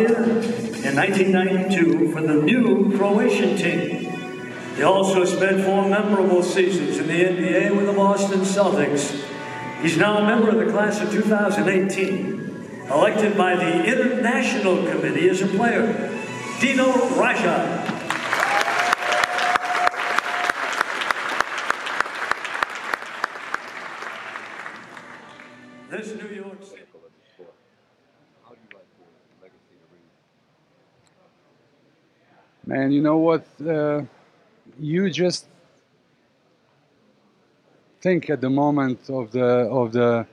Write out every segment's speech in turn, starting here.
In 1992 for the new Croatian team. He also spent four memorable seasons in the NBA with the Boston Celtics. He's now a member of the class of 2018, elected by the International Committee as a player. Dino Rađa. This New York City. Man, you know what? Uh, you just think at the moment of the of the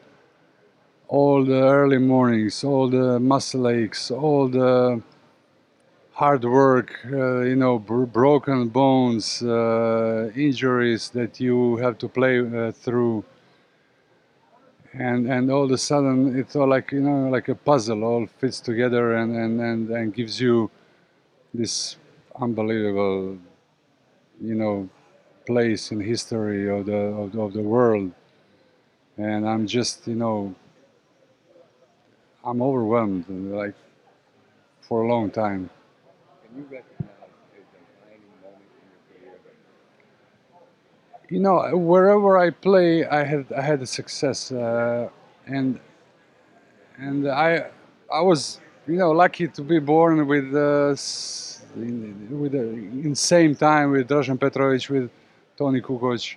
all the early mornings, all the muscle aches, all the hard work, uh, you know, br- broken bones, uh, injuries that you have to play uh, through, and and all of a sudden it's all like you know like a puzzle, all fits together and and and, and gives you this unbelievable, you know, place in history of the of, the- of the world, and I'm just you know, I'm overwhelmed like for a long time. Can you recognize a defining moment in your career that You know, wherever I play, I had I had a success, uh, and and I I was you know lucky to be born with uh, in, with uh, in same time with Dražen Petrovic, with Toni Kukoc,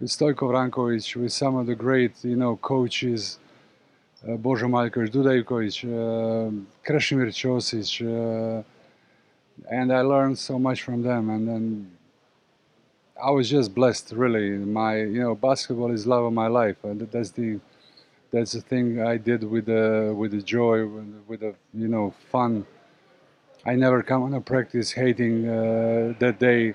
with Stojko Vrankovic, with some of the great you know coaches, uh, Božo Maljković, Duda Ivković, uh, Ćosić, uh, and I learned so much from them, and then. I was just blessed, really. My, you know, basketball is love of my life, and that's the, that's the thing I did with the with the joy, with the you know fun. I never come on a practice hating uh, that day.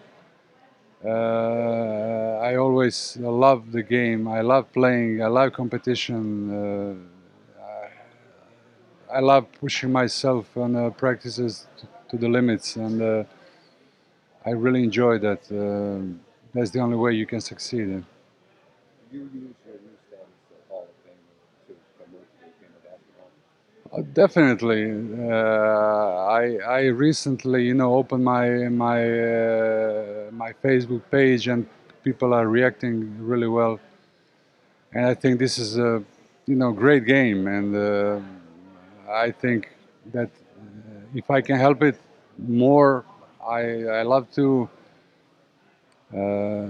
Uh, I always love the game. I love playing. I love competition. Uh, I, I love pushing myself on uh, practices to, the limits, and uh, I really enjoy that. That's the only way you can succeed. you use your new status as Hall of Famer to promote the game of basketball? Uh, definitely, uh, I I recently you know opened my my uh, my Facebook page and people are reacting really well, and I think this is a you know great game, and uh, I think that uh, if I can help it more, I I love to. Uh,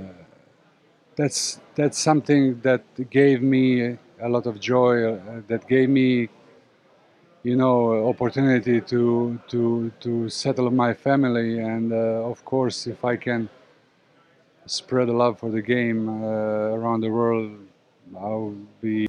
that's that's something that gave me a lot of joy. Uh, that gave me, you know, opportunity to to to settle my family, and uh, of course, if I can spread the love for the game uh, around the world, I'll be